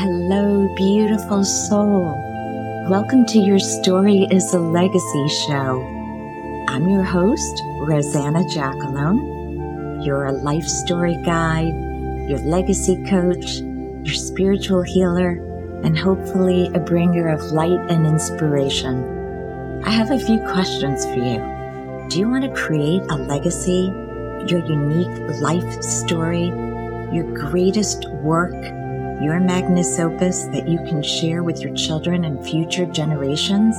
Hello, beautiful soul. Welcome to Your Story is a Legacy show. I'm your host, Rosanna Jackalone. You're a life story guide, your legacy coach, your spiritual healer, and hopefully a bringer of light and inspiration. I have a few questions for you. Do you want to create a legacy, your unique life story, your greatest work? Your magnus opus that you can share with your children and future generations?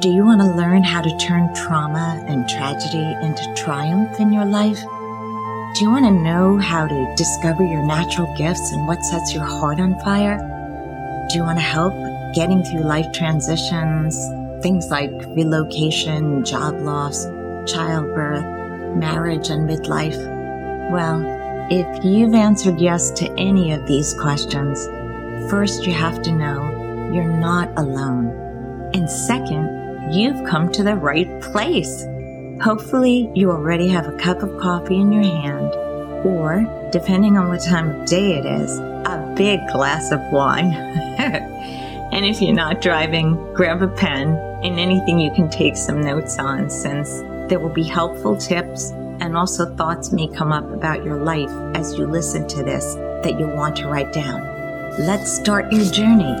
Do you want to learn how to turn trauma and tragedy into triumph in your life? Do you want to know how to discover your natural gifts and what sets your heart on fire? Do you want to help getting through life transitions, things like relocation, job loss, childbirth, marriage, and midlife? Well, if you've answered yes to any of these questions, first you have to know you're not alone. And second, you've come to the right place. Hopefully, you already have a cup of coffee in your hand, or, depending on what time of day it is, a big glass of wine. and if you're not driving, grab a pen and anything you can take some notes on, since there will be helpful tips and also thoughts may come up about your life as you listen to this that you'll want to write down. Let's start your journey.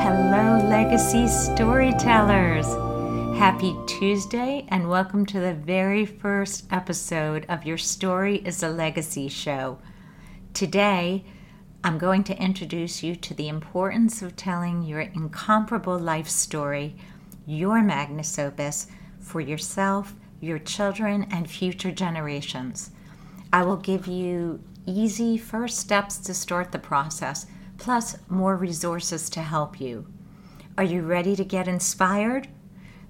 Hello, legacy storytellers. Happy Tuesday, and welcome to the very first episode of Your Story is a Legacy show. Today, I'm going to introduce you to the importance of telling your incomparable life story, your magnus opus, for yourself your children, and future generations. I will give you easy first steps to start the process, plus more resources to help you. Are you ready to get inspired?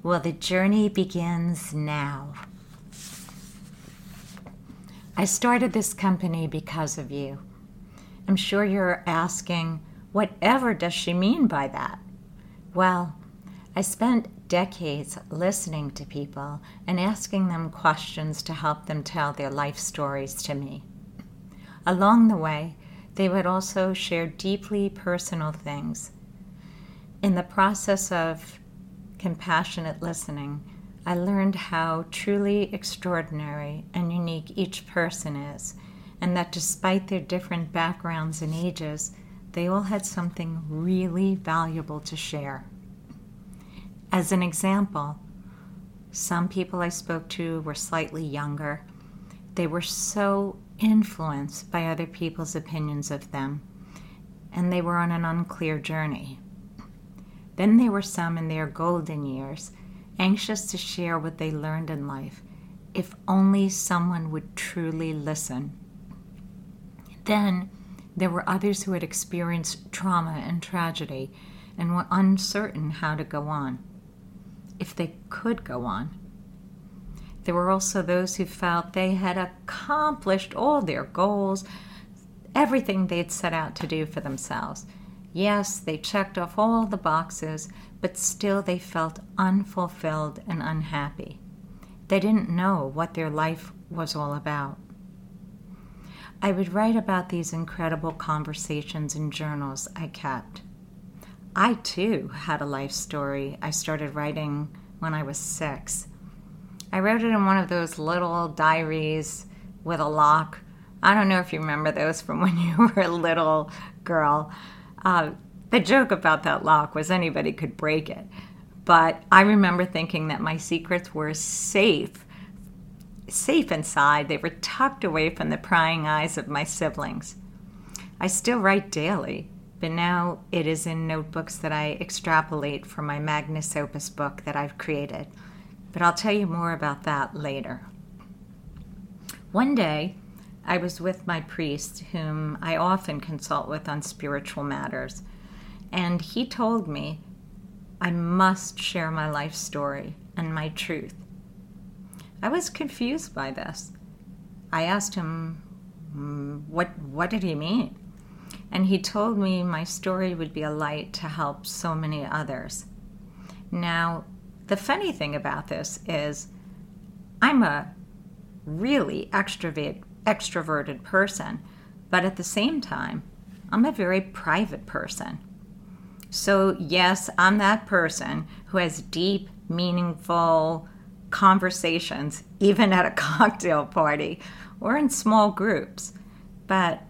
Well, the journey begins now. I started this company because of you. I'm sure you're asking, whatever does she mean by that? Well, I spent decades listening to people and asking them questions to help them tell their life stories to me. Along the way, they would also share deeply personal things. In the process of compassionate listening, I learned how truly extraordinary and unique each person is, and that despite their different backgrounds and ages, they all had something really valuable to share. As an example, some people I spoke to were slightly younger. They were so influenced by other people's opinions of them, and they were on an unclear journey. Then there were some in their golden years, anxious to share what they learned in life, if only someone would truly listen. Then there were others who had experienced trauma and tragedy and were uncertain how to go on if they could go on. There were also those who felt they had accomplished all their goals, everything they'd set out to do for themselves. Yes, they checked off all the boxes, but still they felt unfulfilled and unhappy. They didn't know what their life was all about. I would write about these incredible conversations in journals I kept. I too had a life story I started writing when I was six. I wrote it in one of those little diaries with a lock. I don't know if you remember those from when you were a little girl. Uh, the joke about that lock was anybody could break it. But I remember thinking that my secrets were safe, safe inside. They were tucked away from the prying eyes of my siblings. I still write daily but now it is in notebooks that I extrapolate from my Magnus Opus book that I've created. But I'll tell you more about that later. One day, I was with my priest, whom I often consult with on spiritual matters, and he told me I must share my life story and my truth. I was confused by this. I asked him, mm, what, what did he mean? And he told me my story would be a light to help so many others. Now, the funny thing about this is I'm a really extrovert, extroverted person, but at the same time, I'm a very private person. So, yes, I'm that person who has deep, meaningful conversations, even at a cocktail party or in small groups. But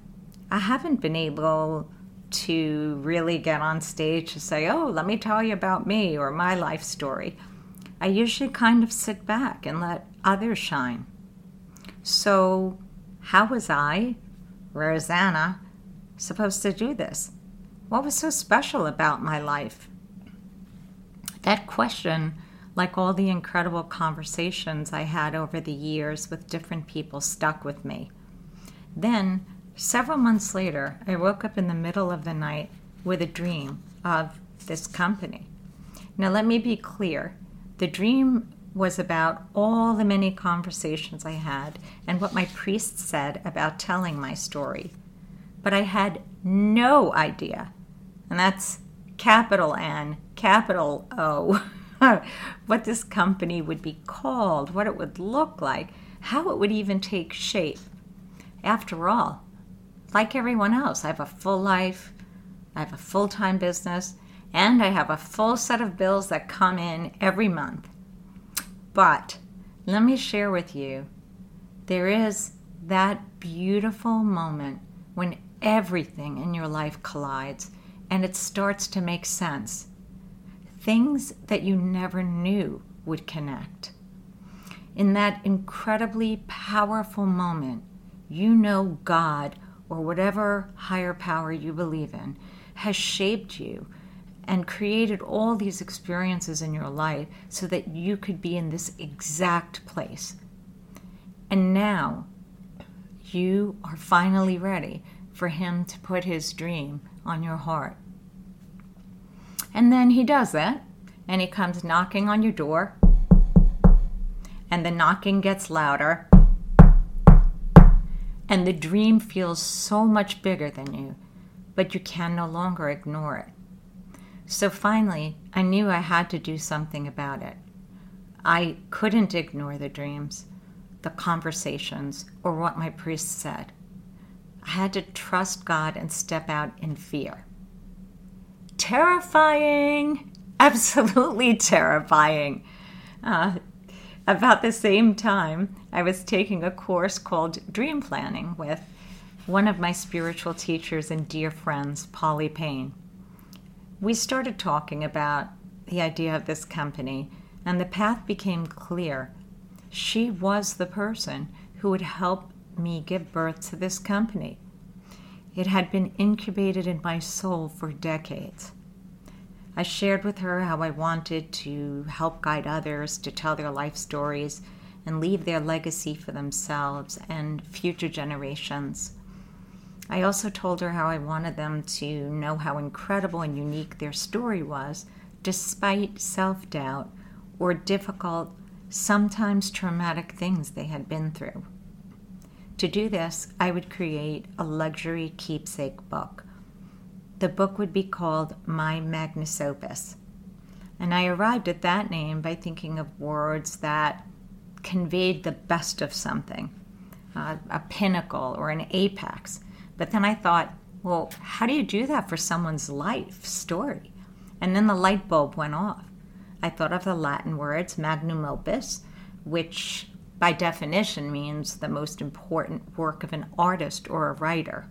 I haven't been able to really get on stage to say, oh, let me tell you about me or my life story. I usually kind of sit back and let others shine. So, how was I, Rosanna, supposed to do this? What was so special about my life? That question, like all the incredible conversations I had over the years with different people, stuck with me. Then, several months later, I woke up in the middle of the night with a dream of this company. Now, let me be clear the dream was about all the many conversations I had and what my priest said about telling my story. But I had no idea, and that's capital N, capital O, what this company would be called, what it would look like, how it would even take shape. After all, like everyone else, I have a full life, I have a full time business, and I have a full set of bills that come in every month. But let me share with you there is that beautiful moment when everything in your life collides and it starts to make sense. Things that you never knew would connect. In that incredibly powerful moment, you know God or whatever higher power you believe in has shaped you and created all these experiences in your life so that you could be in this exact place. And now you are finally ready for Him to put His dream on your heart. And then He does that, and He comes knocking on your door, and the knocking gets louder, and the dream feels so much bigger than you, but you can no longer ignore it. So finally, I knew I had to do something about it. I couldn't ignore the dreams, the conversations, or what my priest said. I had to trust God and step out in fear. Terrifying! Absolutely terrifying. Uh, about the same time, I was taking a course called Dream Planning with one of my spiritual teachers and dear friends, Polly Payne we started talking about the idea of this company, and the path became clear. She was the person who would help me give birth to this company. It had been incubated in my soul for decades. I shared with her how I wanted to help guide others to tell their life stories and leave their legacy for themselves and future generations. I also told her how I wanted them to know how incredible and unique their story was, despite self doubt or difficult, sometimes traumatic things they had been through. To do this, I would create a luxury keepsake book. The book would be called My Magnus Opus. And I arrived at that name by thinking of words that conveyed the best of something uh, a pinnacle or an apex but then I thought, well, how do you do that for someone's life story? And then the light bulb went off. I thought of the Latin words magnum opus, which by definition means the most important work of an artist or a writer.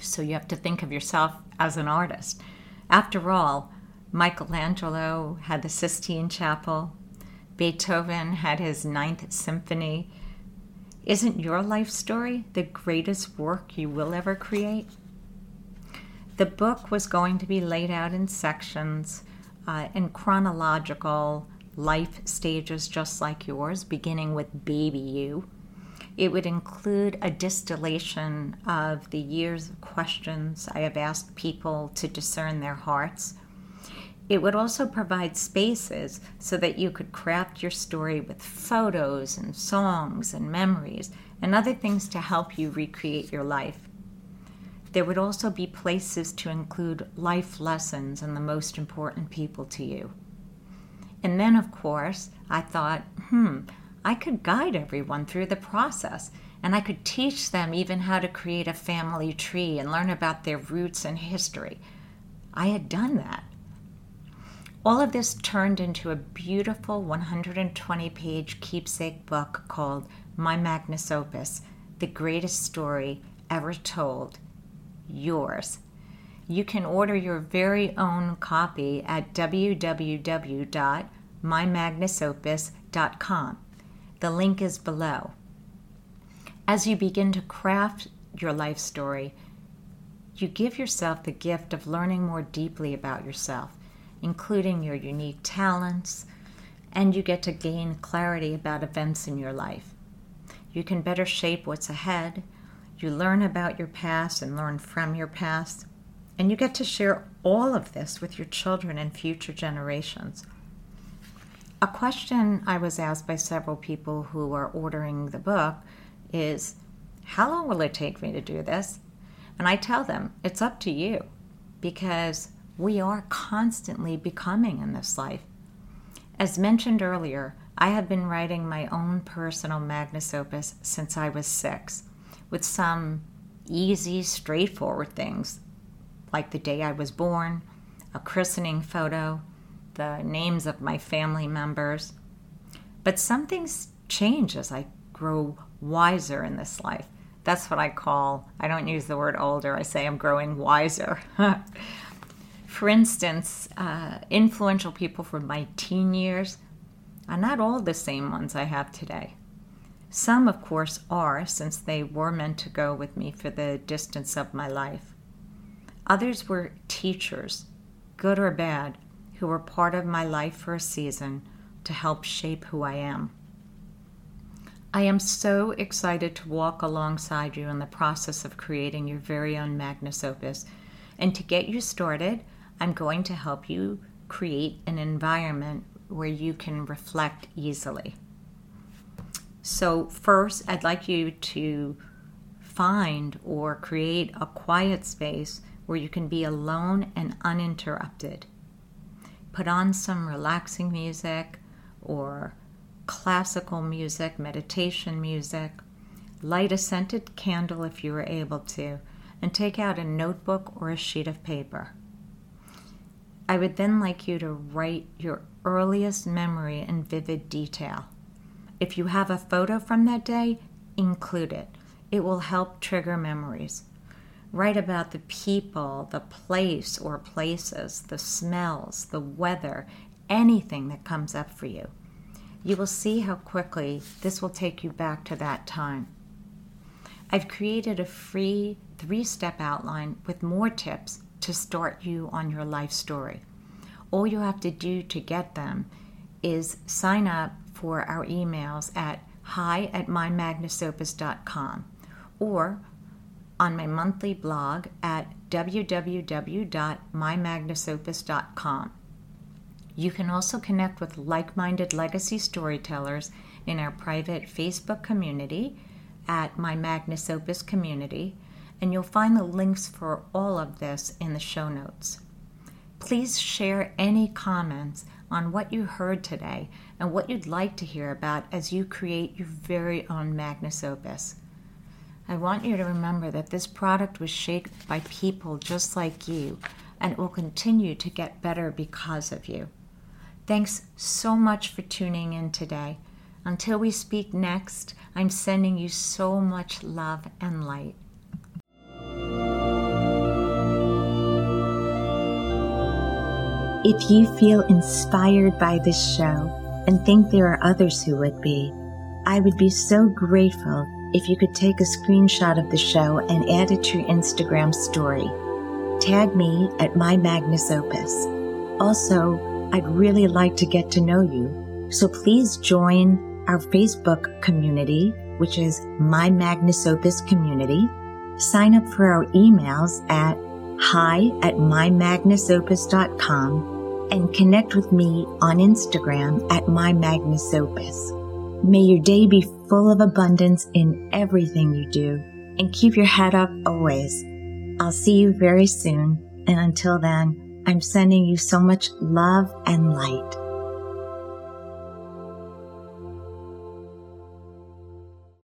So you have to think of yourself as an artist. After all, Michelangelo had the Sistine Chapel, Beethoven had his Ninth Symphony, isn't your life story the greatest work you will ever create? The book was going to be laid out in sections uh, in chronological life stages, just like yours, beginning with baby you. It would include a distillation of the years of questions I have asked people to discern their hearts it would also provide spaces so that you could craft your story with photos and songs and memories and other things to help you recreate your life. There would also be places to include life lessons and the most important people to you. And then, of course, I thought, hmm, I could guide everyone through the process And I could teach them even how to create a family tree and learn about their roots and history. I had done that. All of this turned into a beautiful 120 page keepsake book called My Magnus Opus The Greatest Story Ever Told. Yours. You can order your very own copy at www.mymagnusopus.com. The link is below. As you begin to craft your life story, you give yourself the gift of learning more deeply about yourself, including your unique talents, and you get to gain clarity about events in your life. You can better shape what's ahead. You learn about your past and learn from your past. And you get to share all of this with your children and future generations. A question I was asked by several people who are ordering the book is How long will it take me to do this? And I tell them, It's up to you because we are constantly becoming in this life. As mentioned earlier, I have been writing my own personal Magnus Opus since I was six, with some easy, straightforward things like the day I was born, a christening photo, the names of my family members. But some things change as I grow wiser in this life. That's what I call, I don't use the word older, I say I'm growing wiser. For instance, uh, influential people from my teen years are not all the same ones I have today. Some, of course, are, since they were meant to go with me for the distance of my life. Others were teachers, good or bad, who were part of my life for a season to help shape who I am. I am so excited to walk alongside you in the process of creating your very own Magnus Opus. And to get you started, I'm going to help you create an environment where you can reflect easily. So, first, I'd like you to find or create a quiet space where you can be alone and uninterrupted. Put on some relaxing music or classical music, meditation music. Light a scented candle if you are able to, and take out a notebook or a sheet of paper. I would then like you to write your earliest memory in vivid detail. If you have a photo from that day, include it. It will help trigger memories. Write about the people, the place or places, the smells, the weather, anything that comes up for you. You will see how quickly this will take you back to that time. I've created a free three step outline with more tips to start you on your life story. All you have to do to get them is sign up for our emails at hi at mymagnusopus.com or on my monthly blog at www.mymagnusopus.com. You can also connect with like minded legacy storytellers in our private Facebook community at My Magnus Opus Community, and you'll find the links for all of this in the show notes. Please share any comments on what you heard today and what you'd like to hear about as you create your very own Magnus Opus. I want you to remember that this product was shaped by people just like you, and it will continue to get better because of you. Thanks so much for tuning in today. Until we speak next, I'm sending you so much love and light. If you feel inspired by this show and think there are others who would be, I would be so grateful if you could take a screenshot of the show and add it to your Instagram story. Tag me at my Magnus Opus. Also, I'd really like to get to know you, so please join our Facebook community, which is My Magnus Opus Community. Sign up for our emails at hi at mymagnusopus.com and connect with me on Instagram at mymagnusopus. May your day be full of abundance in everything you do and keep your head up always. I'll see you very soon. And until then, I'm sending you so much love and light.